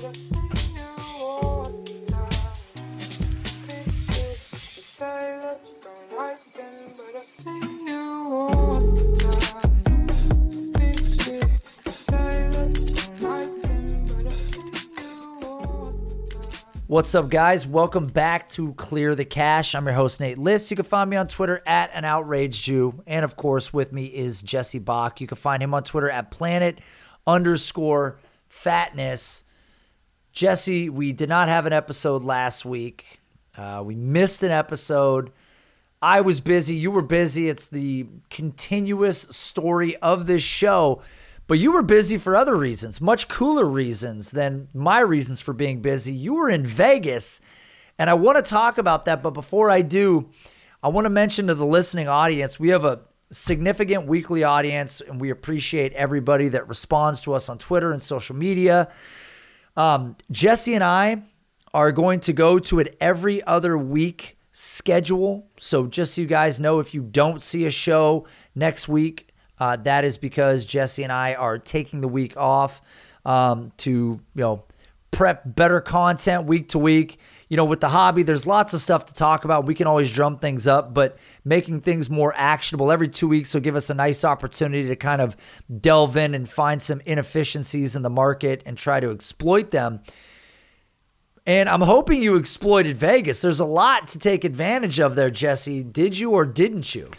What's up, guys? Welcome back to Clear the Cash. I'm your host, Nate List. You can find me on Twitter at an outraged Jew. And of course, with me is Jesse Bach. You can find him on Twitter at planet underscore fatness. Jesse, we did not have an episode last week. Uh, we missed an episode. I was busy. You were busy. It's the continuous story of this show. But you were busy for other reasons, much cooler reasons than my reasons for being busy. You were in Vegas, and I want to talk about that. But before I do, I want to mention to the listening audience we have a significant weekly audience, and we appreciate everybody that responds to us on Twitter and social media. Um, Jesse and I are going to go to an every other week schedule. So, just so you guys know, if you don't see a show next week, uh, that is because Jesse and I are taking the week off um, to you know prep better content week to week. You know, with the hobby, there's lots of stuff to talk about. We can always drum things up, but making things more actionable every two weeks will give us a nice opportunity to kind of delve in and find some inefficiencies in the market and try to exploit them. And I'm hoping you exploited Vegas. There's a lot to take advantage of there, Jesse. Did you or didn't you?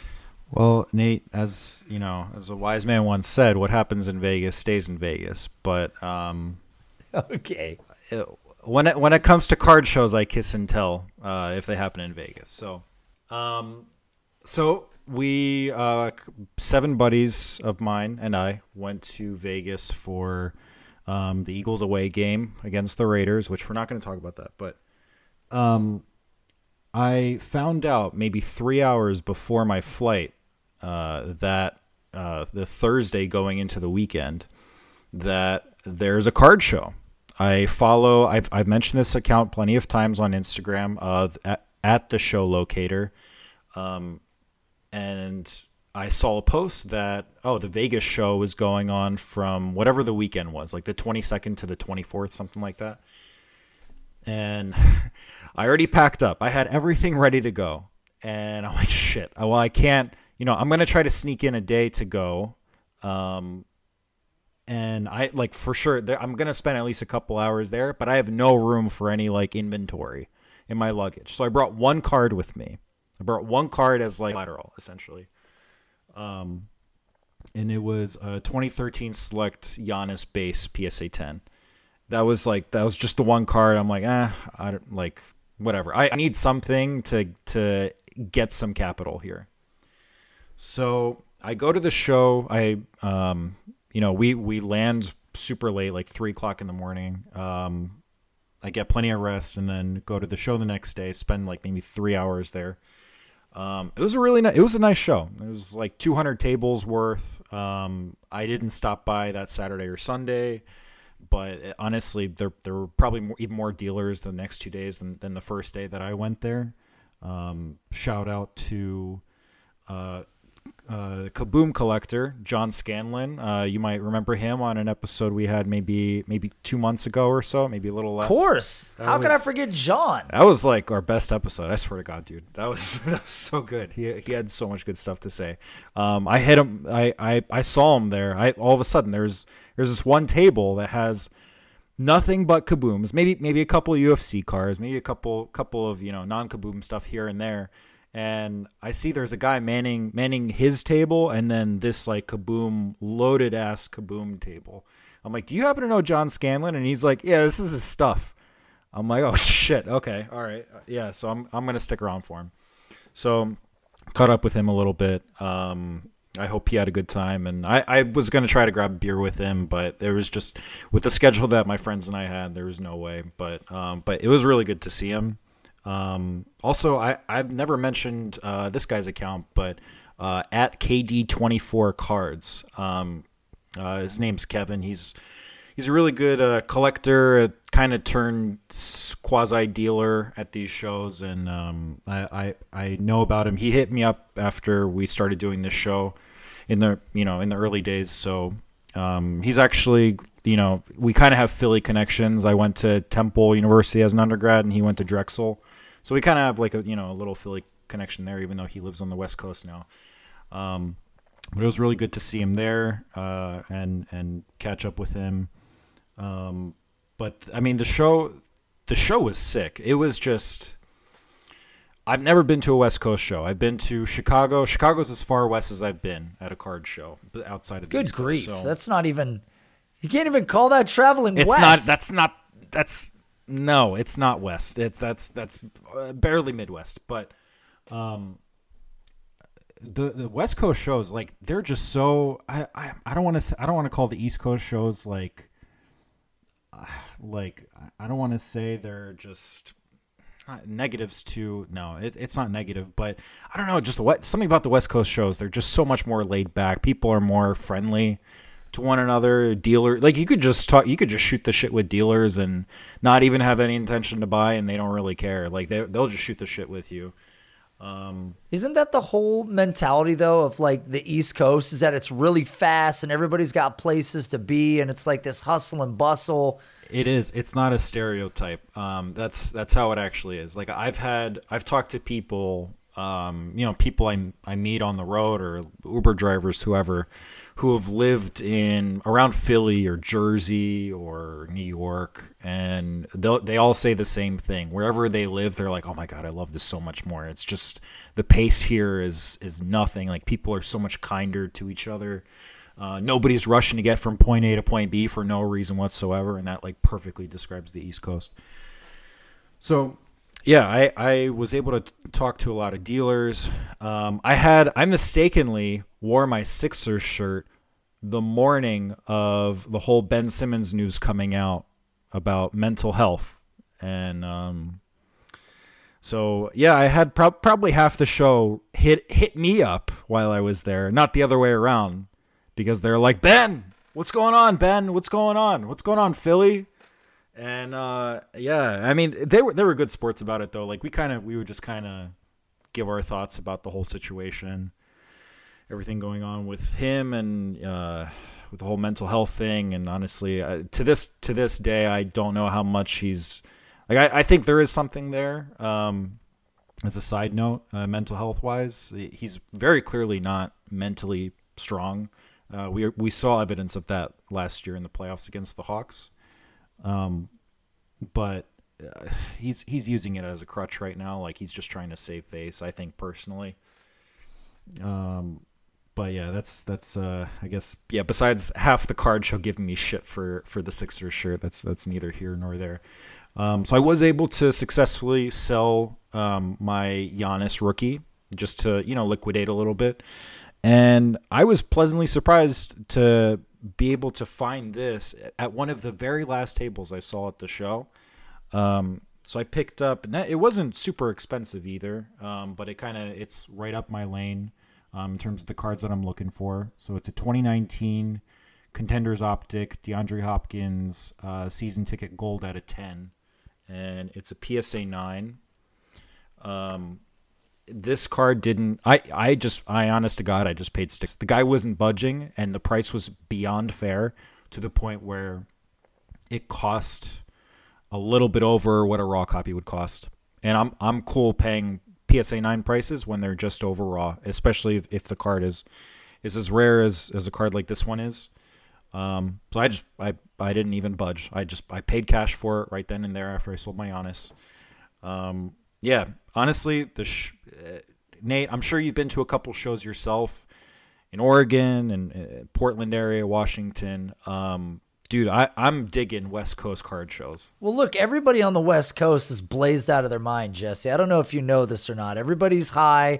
Well, Nate, as you know, as a wise man once said, what happens in Vegas stays in Vegas. But um, okay, when it when it comes to card shows, I kiss and tell uh, if they happen in Vegas. So, um, so we uh, seven buddies of mine and I went to Vegas for um, the Eagles away game against the Raiders, which we're not going to talk about that, but um, I found out maybe three hours before my flight uh, that uh, the Thursday going into the weekend that there's a card show. I follow. I've I've mentioned this account plenty of times on Instagram. Uh, at, at the show locator, um, and I saw a post that oh the Vegas show was going on from whatever the weekend was, like the 22nd to the 24th, something like that. And I already packed up. I had everything ready to go, and I'm like shit. Well, I can't you know, I'm gonna try to sneak in a day to go. Um, and I like for sure I'm gonna spend at least a couple hours there, but I have no room for any like inventory in my luggage. So I brought one card with me. I brought one card as like lateral essentially. Um, and it was a 2013 select Giannis base PSA 10. That was like that was just the one card. I'm like, ah, eh, I don't like whatever. I, I need something to to get some capital here. So I go to the show. I, um, you know, we we land super late, like three o'clock in the morning. Um, I get plenty of rest, and then go to the show the next day. Spend like maybe three hours there. Um, it was a really nice. It was a nice show. It was like 200 tables worth. Um, I didn't stop by that Saturday or Sunday, but it, honestly, there there were probably more, even more dealers the next two days than, than the first day that I went there. Um, shout out to uh, uh, Kaboom collector John Scanlon. Uh, you might remember him on an episode we had maybe maybe two months ago or so, maybe a little less. Of course. That How was, could I forget John? That was like our best episode. I swear to God, dude, that was that was so good. He he had so much good stuff to say. Um, I hit him. I, I I saw him there. I all of a sudden there's there's this one table that has nothing but kabooms. Maybe maybe a couple of UFC cards. Maybe a couple couple of you know non kaboom stuff here and there and I see there's a guy manning manning his table and then this like kaboom loaded ass kaboom table. I'm like, do you happen to know John Scanlon? And he's like, yeah, this is his stuff. I'm like, oh shit, okay, all right, yeah. So I'm I'm gonna stick around for him. So caught up with him a little bit. Um, I hope he had a good time, and I, I was gonna try to grab a beer with him, but there was just with the schedule that my friends and I had, there was no way. But um, but it was really good to see him. Um, also, I, I've never mentioned uh, this guy's account, but uh, at KD24 Cards. Um, uh, his name's Kevin. He's he's a really good uh, collector, kind of turned quasi dealer at these shows, and um, I, I I know about him. He hit me up after we started doing this show in the you know in the early days. So um, he's actually you know, we kind of have Philly connections. I went to Temple University as an undergrad, and he went to Drexel, so we kind of have like a you know a little Philly connection there, even though he lives on the West Coast now. Um, but it was really good to see him there uh, and and catch up with him. Um, but I mean, the show the show was sick. It was just. I've never been to a West Coast show. I've been to Chicago. Chicago's as far west as I've been at a card show, outside of the Good East Coast, grief. so- That's not even. You can't even call that traveling it's west. not. That's not. That's no. It's not west. It's that's that's uh, barely Midwest. But um, the the West Coast shows like they're just so. I I, I don't want to. I don't want to call the East Coast shows like. uh, Like I don't want to say they're just uh, negatives too. No, it, it's not negative, but I don't know. Just what something about the West Coast shows. They're just so much more laid back. People are more friendly to one another. Dealer, like you could just talk. You could just shoot the shit with dealers and not even have any intention to buy, and they don't really care. Like they they'll just shoot the shit with you. Isn't that the whole mentality though of like the East Coast is that it's really fast and everybody's got places to be and it's like this hustle and bustle. It is. It's not a stereotype. Um, that's that's how it actually is. Like I've had, I've talked to people, um, you know, people I I meet on the road or Uber drivers, whoever, who have lived in around Philly or Jersey or New York, and they all say the same thing. Wherever they live, they're like, "Oh my god, I love this so much more." It's just the pace here is is nothing. Like people are so much kinder to each other. Uh, nobody's rushing to get from point A to point B for no reason whatsoever, and that like perfectly describes the East Coast. So, yeah, I, I was able to talk to a lot of dealers. Um, I had I mistakenly wore my Sixers shirt the morning of the whole Ben Simmons news coming out about mental health, and um, so yeah, I had prob probably half the show hit hit me up while I was there, not the other way around, because they're like Ben, what's going on, Ben? What's going on? What's going on, Philly? And uh, yeah, I mean they were they were good sports about it though. Like we kind of we would just kind of give our thoughts about the whole situation, everything going on with him and uh, with the whole mental health thing. And honestly, uh, to this to this day, I don't know how much he's like. I, I think there is something there. Um, as a side note, uh, mental health wise, he's very clearly not mentally strong. Uh, we we saw evidence of that last year in the playoffs against the Hawks. Um, but uh, he's he's using it as a crutch right now. Like he's just trying to save face. I think personally. Um, but yeah, that's that's uh, I guess yeah. Besides half the card show giving me shit for for the Sixers shirt, that's that's neither here nor there. Um, so I was able to successfully sell um, my Giannis rookie just to you know liquidate a little bit, and I was pleasantly surprised to be able to find this at one of the very last tables I saw at the show. Um, so I picked up. It wasn't super expensive either, um, but it kind of it's right up my lane um, in terms of the cards that I'm looking for. So it's a 2019 Contenders Optic DeAndre Hopkins uh, season ticket gold out of 10, and it's a PSA nine. Um, this card didn't. I I just I honest to God I just paid sticks. The guy wasn't budging, and the price was beyond fair to the point where it cost a little bit over what a raw copy would cost. And I'm I'm cool paying PSA nine prices when they're just over raw, especially if, if the card is is as rare as as a card like this one is. Um, so I just I I didn't even budge. I just I paid cash for it right then and there after I sold my Giannis. Um, yeah, honestly, the sh- uh, Nate, I'm sure you've been to a couple shows yourself in Oregon and uh, Portland area, Washington. Um, dude, I, I'm digging West Coast card shows. Well, look, everybody on the West Coast is blazed out of their mind, Jesse. I don't know if you know this or not. Everybody's high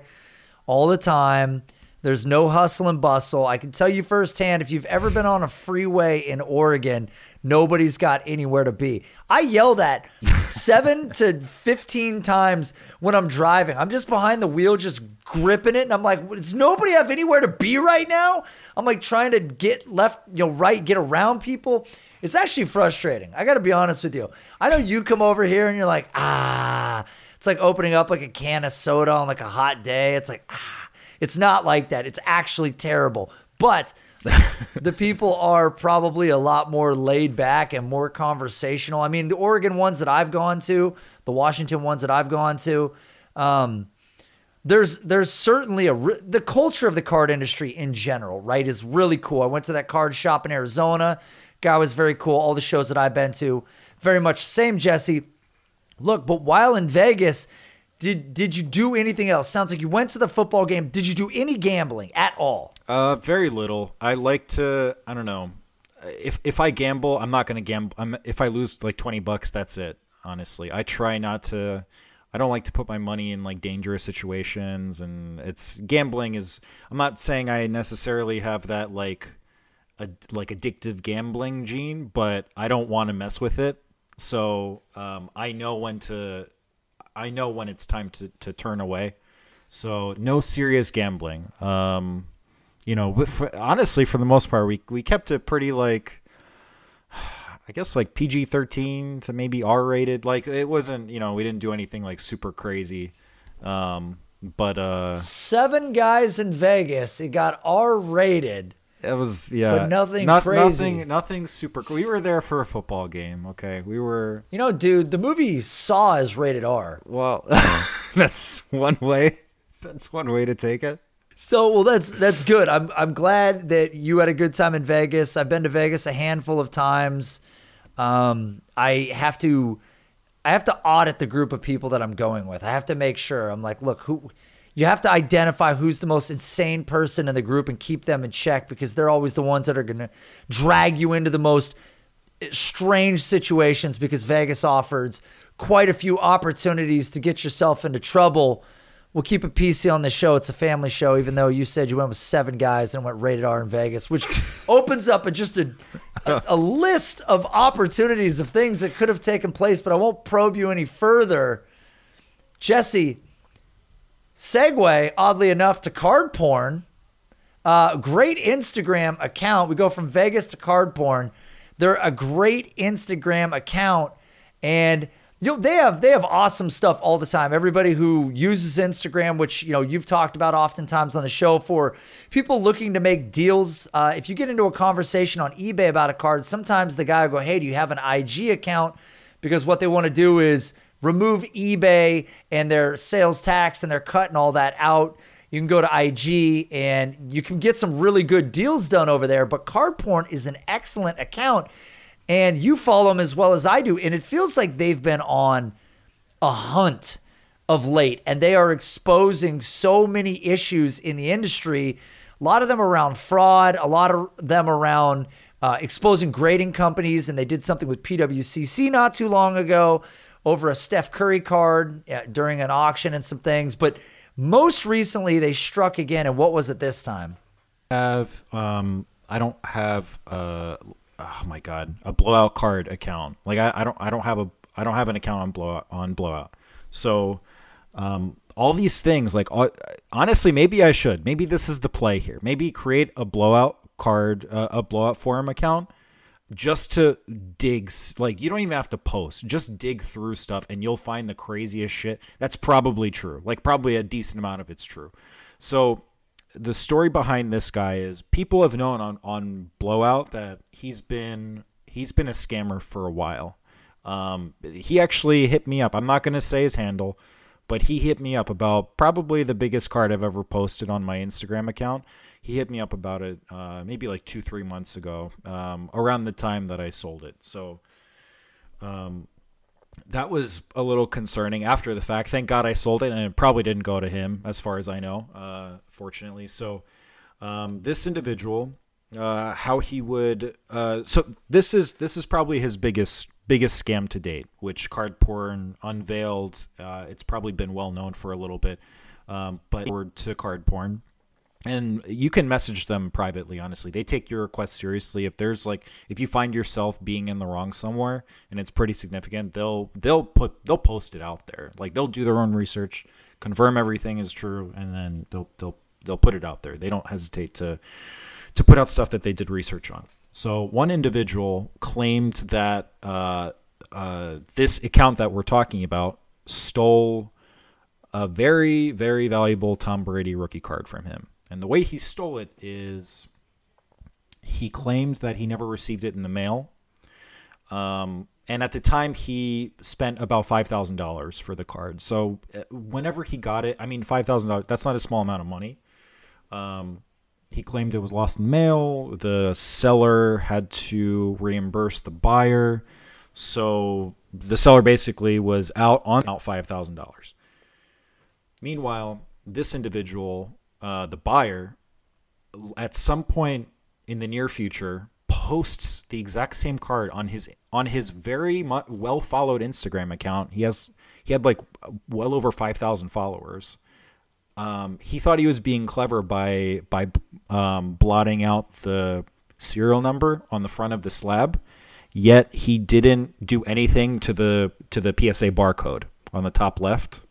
all the time. There's no hustle and bustle. I can tell you firsthand if you've ever been on a freeway in Oregon, nobody's got anywhere to be. I yell that seven to 15 times when I'm driving. I'm just behind the wheel, just gripping it. And I'm like, does nobody have anywhere to be right now? I'm like trying to get left, you know, right, get around people. It's actually frustrating. I got to be honest with you. I know you come over here and you're like, ah, it's like opening up like a can of soda on like a hot day. It's like, ah, it's not like that. It's actually terrible. But the people are probably a lot more laid back and more conversational. I mean, the Oregon ones that I've gone to, the Washington ones that I've gone to, um, there's there's certainly a the culture of the card industry in general, right, is really cool. I went to that card shop in Arizona. Guy was very cool. All the shows that I've been to, very much same. Jesse, look, but while in Vegas, did did you do anything else? Sounds like you went to the football game. Did you do any gambling at all? Uh, very little. I like to. I don't know. If if I gamble, I'm not gonna gamble. I'm, if I lose like twenty bucks, that's it. Honestly, I try not to I don't like to put my money in like dangerous situations and it's gambling is I'm not saying I necessarily have that like a like addictive gambling gene, but I don't want to mess with it. So um, I know when to I know when it's time to, to turn away. So no serious gambling. Um, you know, with, honestly, for the most part, we we kept it pretty like I guess like PG thirteen to maybe R rated. Like it wasn't, you know, we didn't do anything like super crazy. Um, but uh, seven guys in Vegas. It got R rated. It was yeah, but nothing not, crazy. Nothing, nothing super. We were there for a football game. Okay, we were. You know, dude, the movie Saw is rated R. Well, that's one way. That's one way to take it. So well, that's that's good. I'm I'm glad that you had a good time in Vegas. I've been to Vegas a handful of times. Um, I have to I have to audit the group of people that I'm going with. I have to make sure I'm like, look, who you have to identify who's the most insane person in the group and keep them in check because they're always the ones that are going to drag you into the most strange situations because Vegas offers quite a few opportunities to get yourself into trouble we'll keep it PC on the show. It's a family show, even though you said you went with seven guys and went rated R in Vegas, which opens up a, just a, a, a list of opportunities of things that could have taken place. But I won't probe you any further. Jesse, segue, oddly enough, to card porn. Uh, great Instagram account. We go from Vegas to card porn. They're a great Instagram account. And you know, they have they have awesome stuff all the time. Everybody who uses Instagram, which you know you've talked about oftentimes on the show, for people looking to make deals. Uh, if you get into a conversation on eBay about a card, sometimes the guy will go, "Hey, do you have an IG account?" Because what they want to do is remove eBay and their sales tax and their cut and all that out. You can go to IG and you can get some really good deals done over there. But Card Porn is an excellent account and you follow them as well as I do. And it feels like they've been on a hunt of late and they are exposing so many issues in the industry. A lot of them around fraud, a lot of them around uh, exposing grading companies. And they did something with PWCC not too long ago over a Steph Curry card uh, during an auction and some things. But most recently, they struck again. And what was it this time? I Have um, I don't have uh, oh my god, a blowout card account. Like I, I don't I don't have a I don't have an account on blowout on blowout. So um, all these things like honestly maybe I should. Maybe this is the play here. Maybe create a blowout card uh, a blowout forum account just to dig like you don't even have to post just dig through stuff and you'll find the craziest shit that's probably true like probably a decent amount of it's true so the story behind this guy is people have known on on blowout that he's been he's been a scammer for a while. Um, he actually hit me up. I'm not going to say his handle, but he hit me up about probably the biggest card I've ever posted on my Instagram account. He hit me up about it uh, maybe like two, three months ago, um, around the time that I sold it. So, um, that was a little concerning after the fact. Thank God I sold it, and it probably didn't go to him, as far as I know, uh, fortunately. So, um, this individual, uh, how he would, uh, so this is this is probably his biggest biggest scam to date, which Card Porn unveiled. Uh, it's probably been well known for a little bit, um, but to Card Porn and you can message them privately honestly. They take your request seriously. If there's like if you find yourself being in the wrong somewhere and it's pretty significant they'll they'll put they'll post it out there. Like they'll do their own research confirm everything is true and then they'll they'll they'll put it out there. They don't hesitate to to put out stuff that they did research on. So one individual claimed that uh, uh, this account that we're talking about stole a very very valuable Tom Brady rookie card from him and the way he stole it is he claimed that he never received it in the mail. Um, and at the time, he spent about five thousand dollars for the card. So uh, whenever he got it, I mean, five thousand dollars—that's not a small amount of money. Um, he claimed it was lost in the mail. The seller had to reimburse the buyer. So the seller basically was out on out five thousand dollars. Meanwhile, this individual, uh, the buyer, at some point in the near future, posts the exact same card on his on his very well followed Instagram account. He has he had like well over five thousand followers. Um, he thought he was being clever by by um, blotting out the serial number on the front of the slab, yet he didn't do anything to the to the PSA barcode on the top left.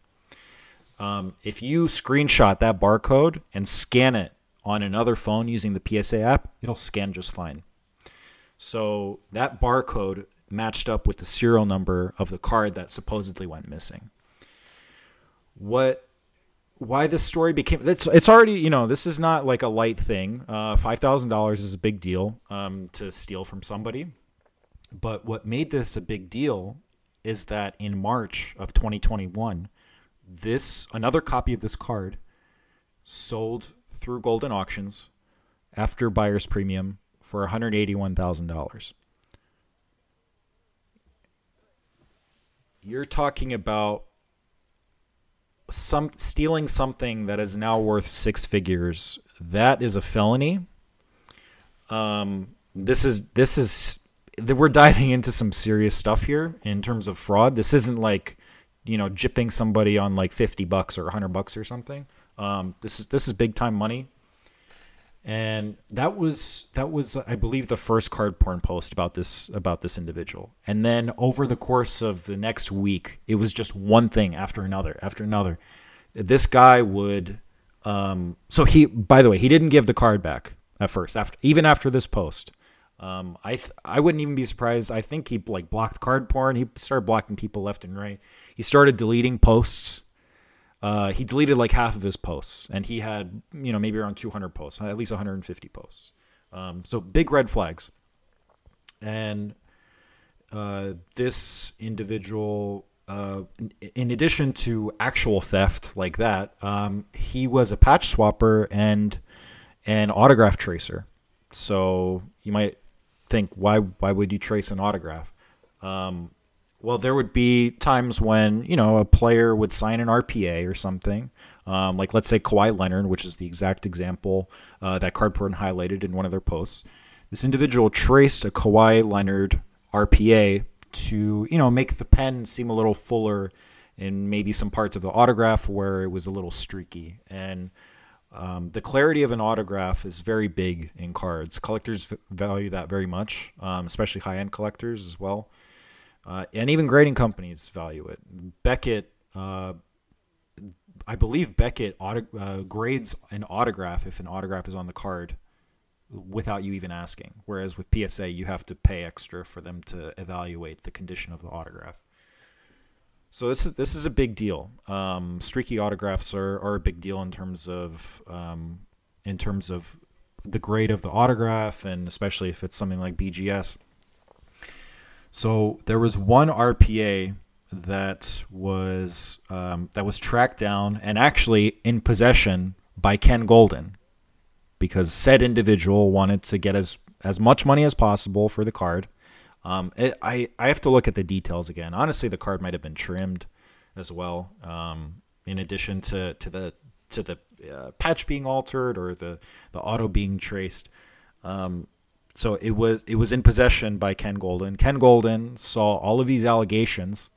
Um, if you screenshot that barcode and scan it on another phone using the PSA app, it'll scan just fine. So that barcode matched up with the serial number of the card that supposedly went missing. What why this story became it's it's already you know this is not like a light thing. Uh, Five thousand dollars is a big deal um, to steal from somebody, but what made this a big deal is that in March of 2021, this another copy of this card sold through Goldin Auctions after buyer's premium for $181,000. You're talking about some stealing something that is now worth six figures, that is a felony. Um, this is this is we're diving into some serious stuff here in terms of fraud. This isn't like you know jipping somebody on like fifty bucks or hundred bucks or something. Um, this is this is big time money, and that was that was I believe the first card porn post about this about this individual. And then over the course of the next week, it was just one thing after another after another. This guy would. Um, so he, by the way, he didn't give the card back at first. After even after this post, um, I th- I wouldn't even be surprised. I think he like blocked card porn. He started blocking people left and right. He started deleting posts uh, he deleted like half of his posts, and he had you know maybe around 200 posts, at least 150 posts. Um, so big red flags. And uh, this individual, uh, in, addition to actual theft like that, um, he was a patch swapper and an autograph tracer. So you might think, why why would you trace an autograph? Um, well, there would be times when you know a player would sign an RPA or something, um, like let's say Kawhi Leonard, which is the exact example uh, that Cardporn highlighted in one of their posts. This individual traced a Kawhi Leonard RPA to you know make the pen seem a little fuller in maybe some parts of the autograph where it was a little streaky and. Um, the clarity of an autograph is very big in cards. Collectors value that very much, um, especially high end collectors as well uh, and even grading companies value it. Beckett, uh, I believe Beckett auto, uh, grades an autograph if an autograph is on the card without you even asking. Whereas with PSA, you have to pay extra for them to evaluate the condition of the autograph. So this this is a big deal. Um, streaky autographs are, are a big deal in terms of um, in terms of the grade of the autograph, and especially if it's something like BGS. So there was one RPA that was um, that was tracked down and actually in possession by Ken Goldin, because said individual wanted to get as as much money as possible for the card. Um, it, I I have to look at the details again. Honestly, the card might have been trimmed as well. Um, in addition to to the to the uh, patch being altered or the the auto being traced. Um, so it was it was in possession by Ken Goldin. Ken Goldin saw all of these allegations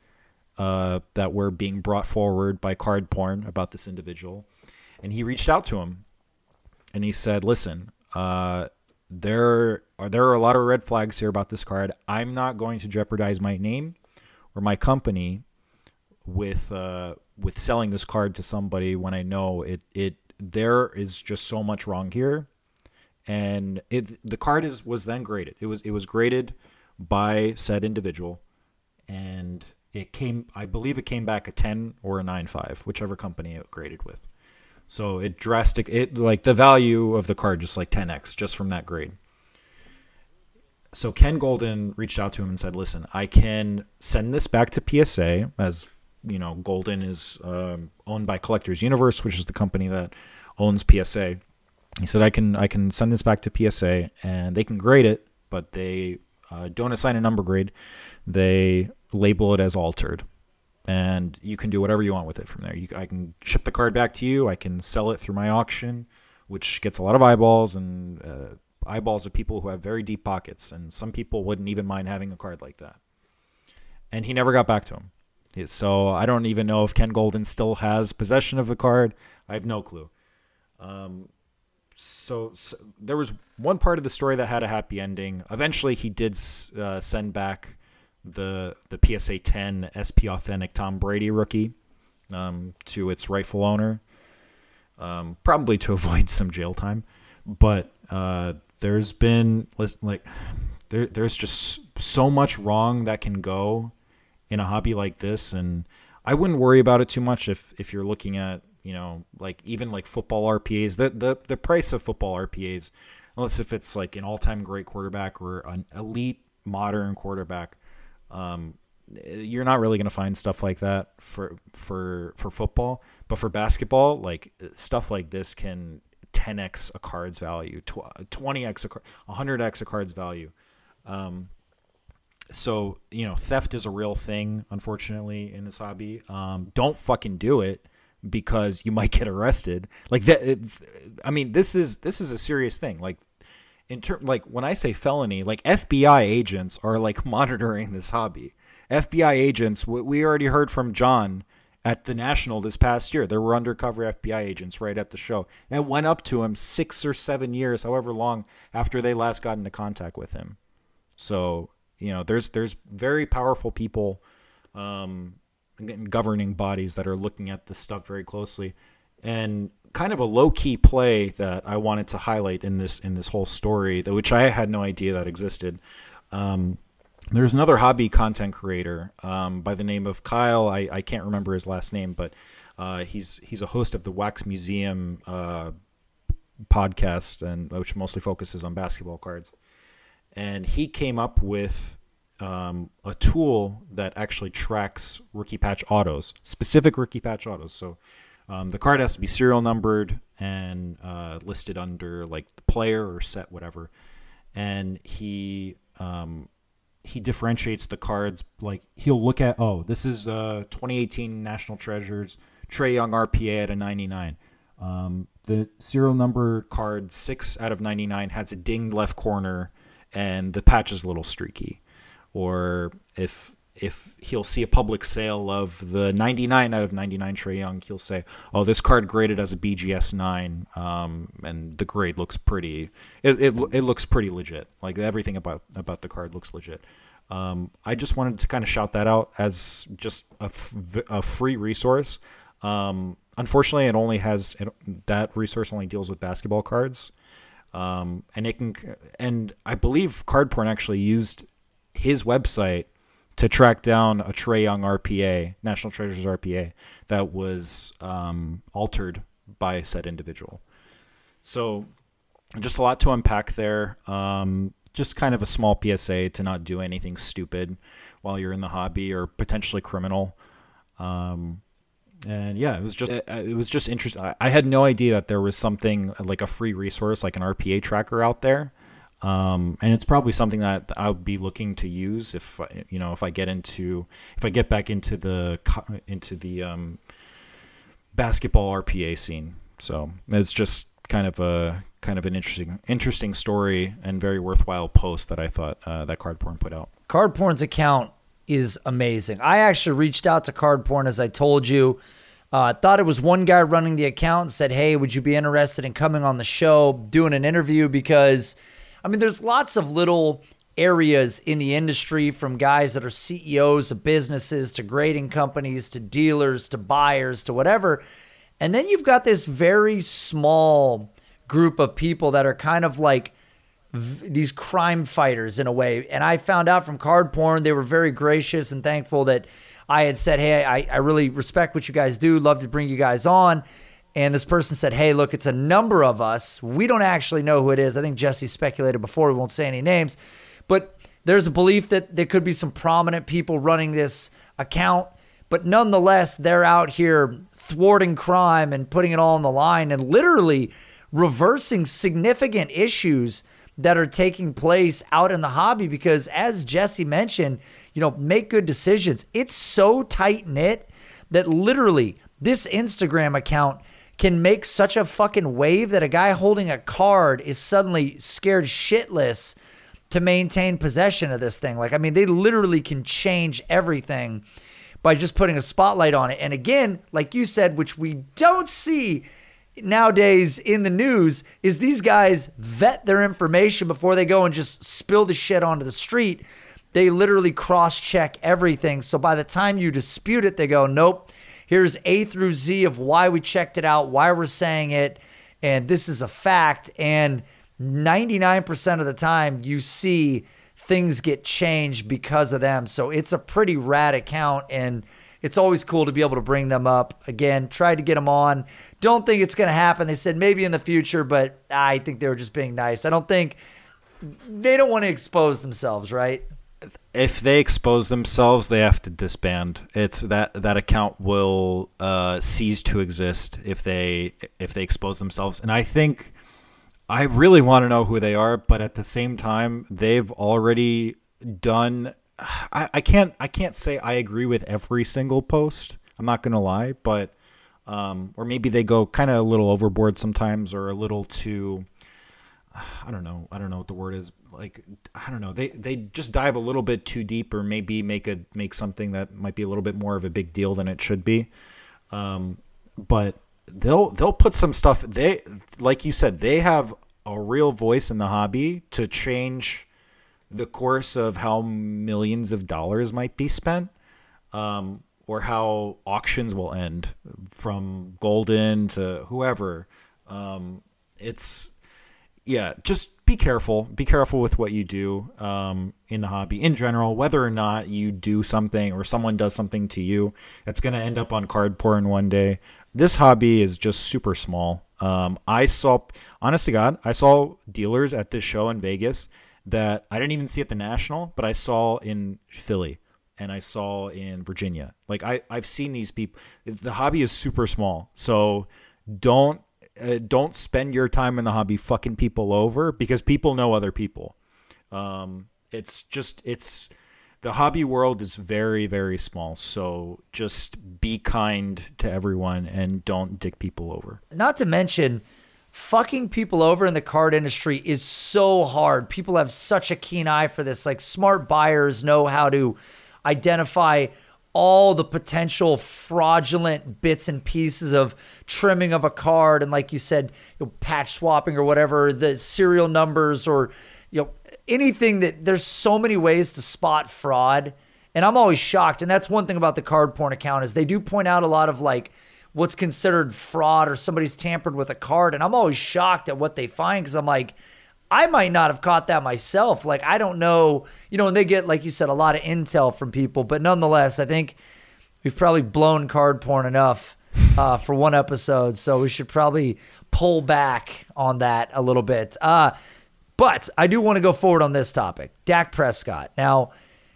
uh, that were being brought forward by card porn about this individual, and he reached out to him, and he said, "Listen, uh, there are there are a lot of red flags here about this card. I'm not going to jeopardize my name or my company with uh, with selling this card to somebody when I know it it there is just so much wrong here and it the card is was then graded. It was it was graded by said individual, and it came I believe it came back a ten or a nine five, whichever company it graded with. So it drastic it like the value of the card just like ten x just from that grade. so Ken Goldin reached out to him and said, "Listen, I can send this back to PSA as you know, Goldin is um, owned by Collectors Universe, which is the company that owns PSA. He said, "I can I can send this back to PSA and they can grade it, but they uh, don't assign a number grade. They label it as altered." And you can do whatever you want with it from there. You, I can ship the card back to you. I can sell it through my auction, which gets a lot of eyeballs and uh, eyeballs of people who have very deep pockets. And some people wouldn't even mind having a card like that. And he never got back to him. So I don't even know if Ken Goldin still has possession of the card. I have no clue. Um, so, so, there was one part of the story that had a happy ending. Eventually, he did uh, send back the the PSA 10 SP Authentic Tom Brady rookie um, to its rightful owner, um, probably to avoid some jail time. But uh, there's been like there there's just so much wrong that can go in a hobby like this, and I wouldn't worry about it too much if if you're looking at you know like even like football RPAs. The the the price of football RPAs, unless if it's like an all time great quarterback or an elite modern quarterback. Um, you're not really going to find stuff like that for for for football but for basketball like stuff like this can 10x a card's value 20x a card, 100x a card's value um, so you know theft is a real thing unfortunately in this hobby um, don't fucking do it because you might get arrested. Like that i mean this is this is a serious thing. Like in term like when i say felony like fbi agents are like monitoring this hobby. Fbi agents we already heard from john at the national this past year. There were undercover fbi agents right at the show. And it went up to him six or seven years however long after they last got into contact with him. So you know, there's there's very powerful people, um, governing bodies that are looking at this stuff very closely, and kind of a low key play that I wanted to highlight in this in this whole story, which I had no idea that existed. Um, there's another hobby content creator um, by the name of Kyle. I, I can't remember his last name, but uh, he's he's a host of the Wax Museum uh, podcast, and which mostly focuses on basketball cards and he came up with um, a tool that actually tracks rookie patch autos, specific rookie patch autos. So um, the card has to be serial numbered and uh, listed under like the player or set, whatever. And he um, he differentiates the cards. Like he'll look at, oh, this is uh, 2018 National Treasures Trae Young RPA at a 99. Um, the serial number card six out of 99 has a dinged left corner and the patch is a little streaky, or if if he'll see a public sale of the 99 out of 99 Trae Young, he'll say, "Oh, this card graded as a BGS nine, um, and the grade looks pretty. It, it, it looks pretty legit. Like everything about about the card looks legit." Um, I just wanted to kind of shout that out as just a, f- a free resource. Um, unfortunately, it only has it, that resource only deals with basketball cards. Um, and it can, and I believe Card Porn actually used his website to track down a Trae Young RPA, National Treasures RPA, that was um, altered by said individual. So, just a lot to unpack there. Um, just kind of a small PSA to not do anything stupid while you're in the hobby or potentially criminal. Um, and yeah, it was just it was just interesting. I had no idea that there was something like a free resource like an RPA tracker out there, um, and it's probably something that I'll be looking to use if you know if I get into if I get back into the into the um, basketball RPA scene. So it's just kind of a kind of an interesting interesting story and very worthwhile post that I thought uh, that Cardporn put out. Cardporn's account is amazing. I actually reached out to Cardporn as I told you. Uh, thought it was one guy running the account and said, Hey, would you be interested in coming on the show, doing an interview? Because, I mean, there's lots of little areas in the industry from guys that are CEOs of businesses to grading companies to dealers to buyers to whatever. And then you've got this very small group of people that are kind of like, these crime fighters in a way. And I found out from Card Porn, they were very gracious and thankful that I had said, Hey, I, I really respect what you guys do, love to bring you guys on. And this person said, Hey, look, it's a number of us. We don't actually know who it is. I think Jesse speculated before. We won't say any names. But there's a belief that there could be some prominent people running this account. But nonetheless, they're out here thwarting crime and putting it all on the line and literally reversing significant issues that are taking place out in the hobby because as Jesse mentioned, you know, make good decisions. It's so tight knit that literally this Instagram account can make such a fucking wave that a guy holding a card is suddenly scared shitless to maintain possession of this thing. Like, I mean, they literally can change everything by just putting a spotlight on it. And again, like you said, which we don't see nowadays in the news, is these guys vet their information before they go and just spill the shit onto the street. They literally cross check everything. So by the time you dispute it, they go, nope, here's A through Z of why we checked it out, why we're saying it, and this is a fact. And 99% of the time, you see things get changed because of them. So it's a pretty rad account, and it's always cool to be able to bring them up. Again, tried to get them on. Don't think it's going to happen. They said maybe in the future, but I think they were just being nice. I don't think they don't want to expose themselves, right? If they expose themselves, they have to disband. It's that that account will uh, cease to exist if they if they expose themselves. And I think I really want to know who they are, but at the same time, they've already done. I, I can't I can't say I agree with every single post. I'm not gonna lie, but um, or maybe they go kind of a little overboard sometimes, or a little too I don't know. I don't know what the word is. Like I don't know. They they just dive a little bit too deep, or maybe make a make something that might be a little bit more of a big deal than it should be. Um, but they'll they'll put some stuff. They like you said, they have a real voice in the hobby to change the course of how millions of dollars might be spent. Um, or how auctions will end from Goldin to whoever. Um, it's yeah, just be careful. Be careful with what you do um, in the hobby in general. Whether or not you do something or someone does something to you that's going to end up on card porn one day. This hobby is just super small. Um, I saw, honest to God, I saw dealers at this show in Vegas that I didn't even see at the National, but I saw in Philly and I saw in Virginia. Like I, I've seen these people. The hobby is super small, so don't uh, don't spend your time in the hobby fucking people over because people know other people. Um, it's just it's the hobby world is very very small, so just be kind to everyone and don't dick people over. Not to mention fucking people over in the card industry is so hard. People have such a keen eye for this. Like smart buyers know how to identify all the potential fraudulent bits and pieces of trimming of a card and like you said you know, patch swapping or whatever the serial numbers or you know anything that there's so many ways to spot fraud. And i'm always shocked. And that's one thing about the card porn account is they do point out a lot of like what's considered fraud or somebody's tampered with a card. And i'm always shocked at what they find because i'm like I might not have caught that myself. Like, I don't know, you know, and they get, like you said, a lot of intel from people, but nonetheless, I think we've probably blown card porn enough uh, for one episode. So we should probably pull back on that a little bit. Uh, but I do want to go forward on this topic Dak Prescott. Now,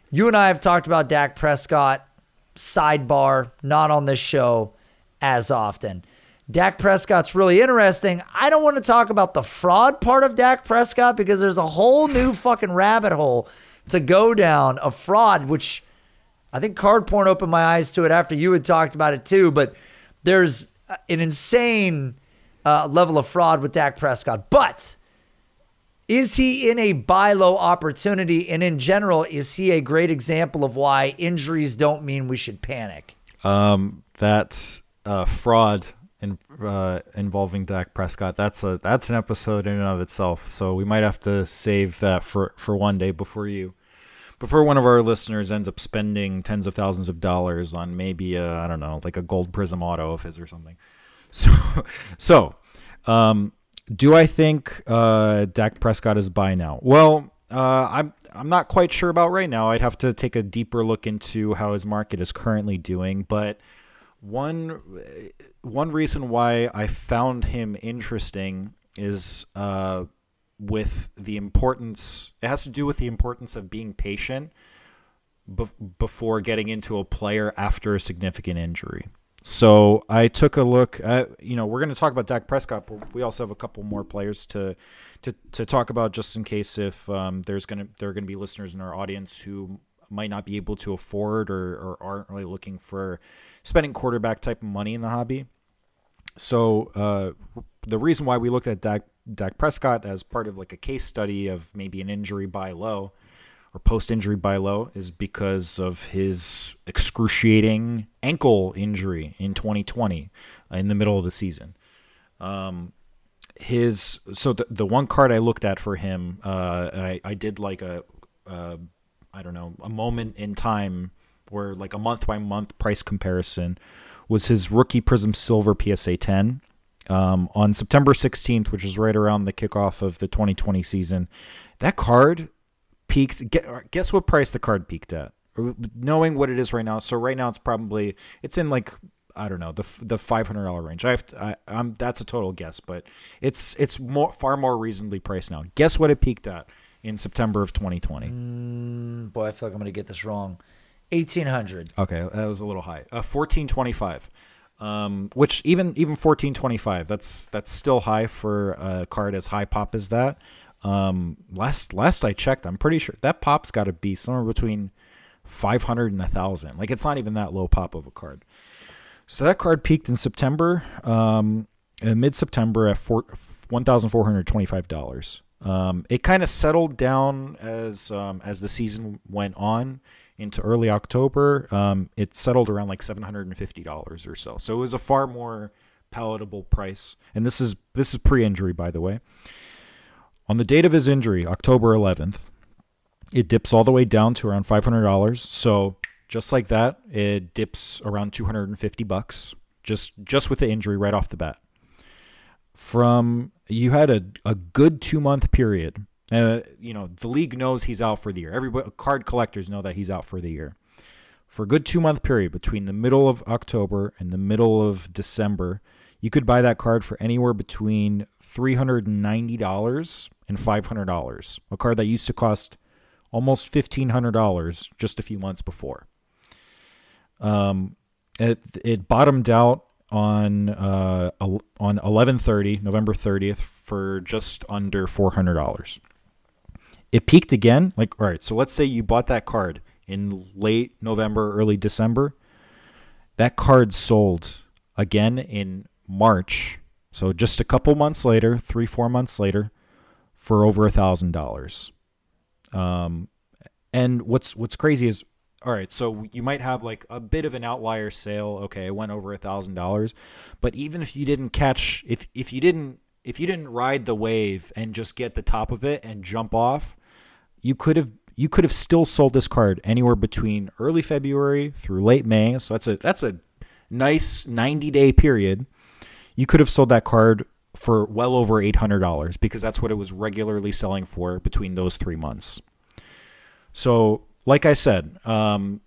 you and I have talked about Dak Prescott, sidebar, not on this show as often. Dak Prescott's really interesting. I don't want to talk about the fraud part of Dak Prescott because there's a whole new fucking rabbit hole to go down of fraud, which I think card porn opened my eyes to it after you had talked about it too. But there's an insane uh, level of fraud with Dak Prescott. But is he in a buy low opportunity? And in general, is he a great example of why injuries don't mean we should panic? Um, that uh, fraud in, uh, involving Dak Prescott. That's a that's an episode in and of itself. So we might have to save that for for one day before you before one of our listeners ends up spending tens of thousands of dollars on maybe a I don't know like a gold prism auto of his or something. So so um, do I think uh, Dak Prescott is buy now? Well. Uh, I'm I'm not quite sure about right now. I'd have to take a deeper look into how his market is currently doing, but one one reason why I found him interesting is uh, with the importance. It has to do with the importance of being patient bef- before getting into a player after a significant injury. So I took a look at, you know, we're going to talk about Dak Prescott, but we also have a couple more players to to, to talk about just in case if um, there's going to there are going to be listeners in our audience who might not be able to afford or, or aren't really looking for spending quarterback type money in the hobby. So uh, the reason why we looked at Dak, Dak Prescott as part of like a case study of maybe an injury buy low or post injury buy low is because of his excruciating ankle injury in 2020 uh, in the middle of the season. Um, his so the, the one card I looked at for him, uh, I, I did like a, uh, I don't know, a moment in time where like a month by month price comparison was his rookie Prism Silver PSA 10 um, on September 16th, which is right around the kickoff of the 2020 season. That card peaked. Guess what price the card peaked at? Knowing what it is right now, so right now it's probably it's in like I don't know the the five hundred dollar range. I have to, I, am that's a total guess, but it's it's more far more reasonably priced now. Guess what it peaked at in September of 2020? Mm, boy, I feel like I'm gonna get this wrong. Eighteen hundred. Okay, that was a little high. Uh, fourteen twenty five. Um, which even even fourteen twenty five. That's that's still high for a card as high pop as that. Um, last last I checked, I'm pretty sure that pop's got to be somewhere between 500 and a thousand. Like it's not even that low pop of a card. So that card peaked in September, um, mid September at four, $1,425. Um, it kind of settled down as um, as the season went on into early October. Um, it settled around like seven hundred and fifty dollars or so. So it was a far more palatable price. And this is this is pre-injury, by the way. On the date of his injury, October 11th, it dips all the way down to around $500. So just like that, it dips around 250 bucks just just with the injury right off the bat. From you had a, a good two month period. Uh, you know the league knows he's out for the year. Everybody, card collectors know that he's out for the year. For a good two month period between the middle of October and the middle of December, you could buy that card for anywhere between three hundred and ninety dollars and $500, a card that used to cost almost $1,500 just a few months before. Um, it, it bottomed out on uh, on 11:30, November 30th, for just under $400. It peaked again. Like, all right, so let's say you bought that card in late November, early December. That card sold again in March. So just a couple months later, three, four months later, for over a thousand dollars. Um, and what's what's crazy is, all right, so you might have like a bit of an outlier sale. Okay, it went over a thousand dollars, but even if you didn't catch, if if you didn't if you didn't ride the wave and just get the top of it and jump off, you could have you could have still sold this card anywhere between early February through late May. So that's a that's a nice 90 day period. You could have sold that card for well over $800 because that's what it was regularly selling for between those three months. So, like I said, um,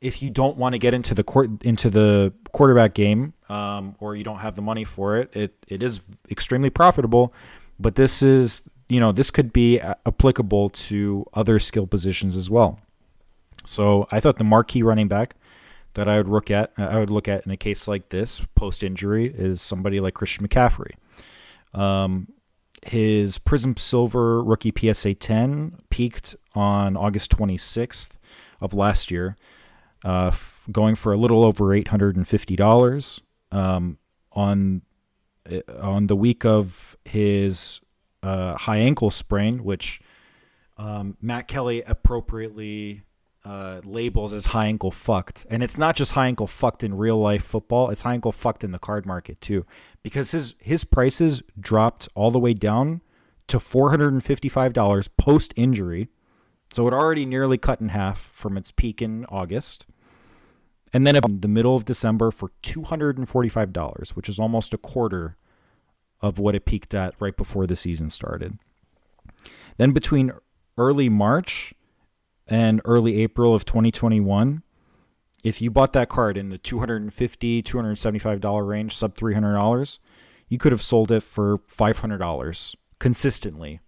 if you don't want to get into the court into the quarterback game, um, or you don't have the money for it, it it is extremely profitable. But this is you know this could be applicable to other skill positions as well. So I thought the marquee running back that I would look at I would look at in a case like this post injury is somebody like Christian McCaffrey. Um, his Prism Silver rookie PSA 10 peaked on August 26th of last year, uh, f- going for a little over $850 um, on uh, on the week of his uh, high ankle sprain, which um, Matt Kelly appropriately uh, labels as high ankle fucked. And it's not just high ankle fucked in real life football, it's high ankle fucked in the card market too. Because his his prices dropped all the way down to $455 post injury. So it already nearly cut in half from its peak in August. And then in the middle of December for $245, which is almost a quarter of what it peaked at right before the season started. Then between early March and early April of 2021, if you bought that card in the 250 $275 range, sub $300, you could have sold it for $500 consistently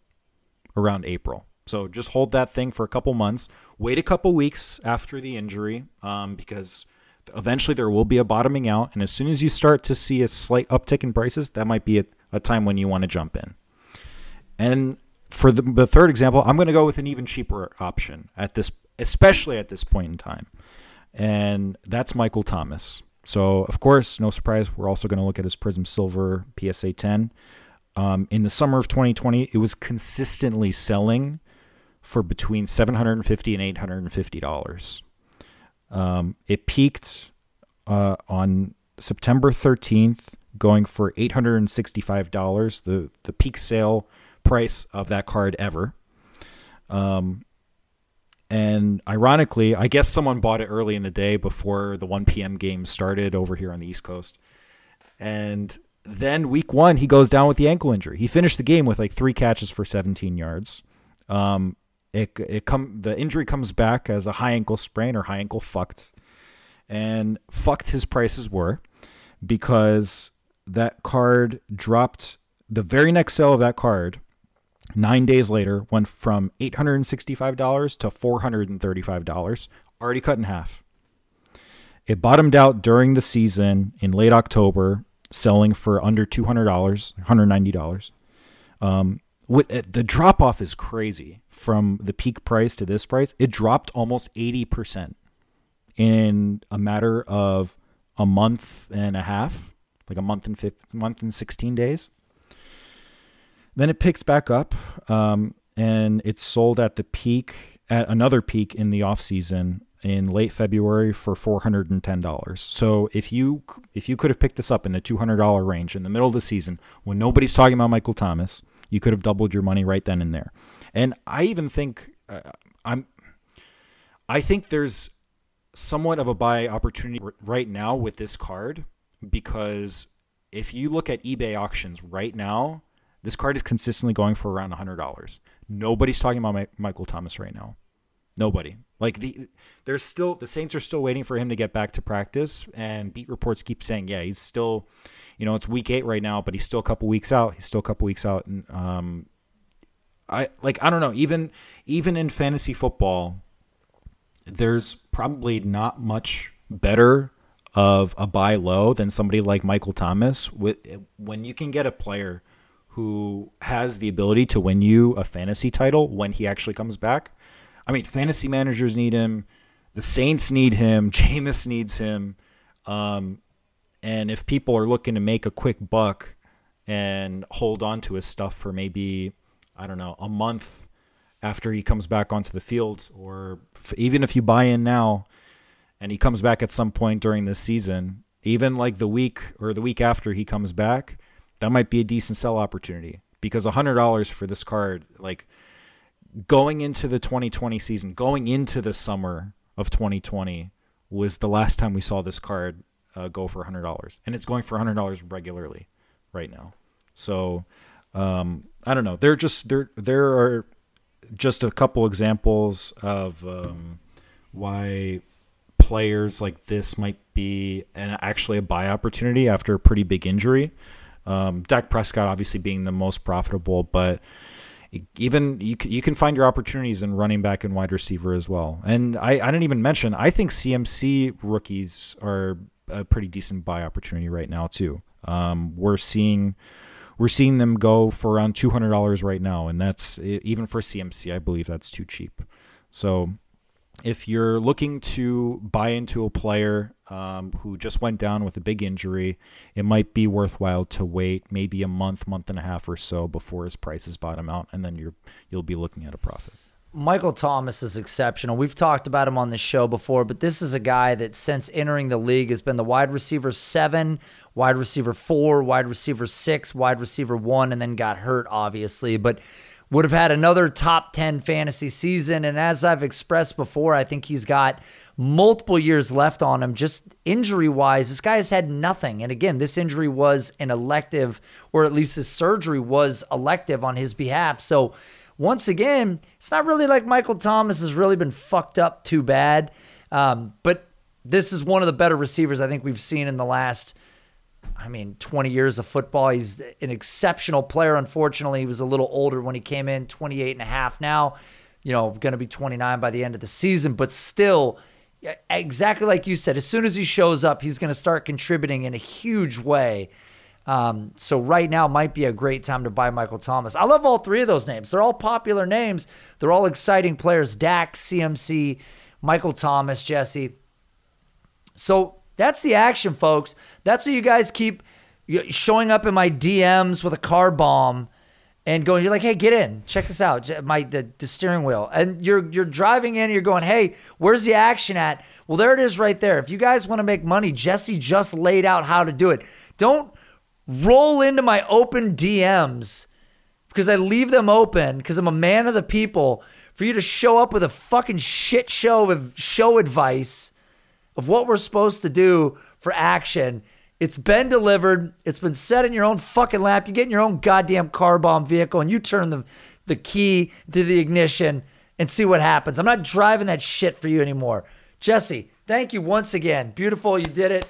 around April. So just hold that thing for a couple months. Wait a couple weeks after the injury um, because eventually there will be a bottoming out. And as soon as you start to see a slight uptick in prices, that might be a, a time when you want to jump in. And for the, the third example, I'm going to go with an even cheaper option at this, especially at this point in time. And that's Michael Thomas. So, of course, no surprise, we're also going to look at his Prism Silver PSA 10. Um, in the summer of 2020, it was consistently selling for between 750 and 850 dollars. Um, it peaked uh, on September 13th, going for $865, the the peak sale price of that card ever. Um, and ironically, I guess someone bought it early in the day before the 1 p.m. game started over here on the East Coast. And then week one, he goes down with the ankle injury. He finished the game with like three catches for 17 yards. Um, it it come the injury comes back as a high ankle sprain or high ankle fucked, and fucked his prices were because that card dropped the very next sale of that card nine days later went from $865 to $435 already cut in half. It bottomed out during the season in late october selling for under $200 $190 um, the drop off is crazy from the peak price to this price. It dropped almost 80% in a matter of a month and a half, like a month and fifth, month and 16 days. Then it picked back up um, and it sold at the peak, at another peak in the off season in late February for $410. So if you if you could have picked this up in the $200 range in the middle of the season when nobody's talking about Michael Thomas, you could have doubled your money right then and there. And I even think uh, I'm I think there's somewhat of a buy opportunity right now with this card because if you look at eBay auctions right now, this card is consistently going for around $100. Nobody's talking about Michael Thomas right now. Nobody. Like the there's still the Saints are still waiting for him to get back to practice and beat reports keep saying, yeah, he's still you know, it's week eight right now, but he's still a couple weeks out. He's still a couple weeks out. And um, I like I don't know. Even even in fantasy football, there's probably not much better of a buy low than somebody like Michael Thomas. With when you can get a player who has the ability to win you a fantasy title when he actually comes back. I mean, fantasy managers need him. The Saints need him. Jameis needs him. Um, and if people are looking to make a quick buck and hold on to his stuff for maybe, I don't know, a month after he comes back onto the field, or f- even if you buy in now and he comes back at some point during this season, even like the week or the week after he comes back, that might be a decent sell opportunity because $100 for this card, like going into the 2020 season, going into the summer of 2020 was the last time we saw this card uh, go for $100 and it's going for $100 regularly right now. So um, i don't know. There just there there are just a couple examples of um, why players like this might be an, actually a buy opportunity after a pretty big injury. Um, Dak Prescott obviously being the most profitable, but even you you can find your opportunities in running back and wide receiver as well. And I, I didn't even mention I think CMC rookies are a pretty decent buy opportunity right now too. Um, we're seeing we're seeing them go for around two hundred dollars right now, and that's even for CMC. I believe that's too cheap. So if you're looking to buy into a player um, who just went down with a big injury, it might be worthwhile to wait maybe a month, month and a half or so before his prices bottom out, and then you're you'll be looking at a profit. Michael Thomas is exceptional. We've talked about him on the show before, but this is a guy that since entering the league has been the wide receiver seven, wide receiver four, wide receiver six, wide receiver one, and then got hurt, obviously. But would have had another top 10 fantasy season. And as I've expressed before, I think he's got multiple years left on him. Just injury wise, this guy has had nothing. And again, this injury was an elective, or at least his surgery was elective on his behalf. So, once again, it's not really like Michael Thomas has really been fucked up too bad. Um, but this is one of the better receivers I think we've seen in the last I mean, 20 years of football. He's an exceptional player. Unfortunately, he was a little older when he came in, 28 and a half now, you know, going to be 29 by the end of the season, but still, exactly like you said, as soon as he shows up, he's going to start contributing in a huge way. Um, so right now might be a great time to buy Michael Thomas. I love all three of those names. They're all popular names. They're all exciting players. Dak, CMC, Michael Thomas, Jesse. So that's the action, folks. That's what you guys keep showing up in my DMs with a car bomb and going, you're like, hey, get in, check this out, my the, the steering wheel, and you're you're driving in, you're going, hey, where's the action at? Well, there it is, right there. If you guys want to make money, Jesse just laid out how to do it. Don't roll into my open DMs because I leave them open because I'm a man of the people. For you to show up with a fucking shit show of show advice of what we're supposed to do for action. It's been delivered. It's been set in your own fucking lap. You get in your own goddamn car bomb vehicle and you turn the, the key to the ignition and see what happens. I'm not driving that shit for you anymore. Jesse, thank you once again. Beautiful. You did it.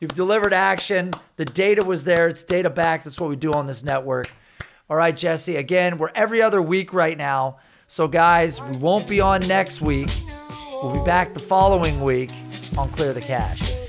You've delivered action. The data was there. It's data back. That's what we do on this network. All right, Jesse. Again, we're every other week right now. So, guys, we won't be on next week. We'll be back the following week on Clear the Cash.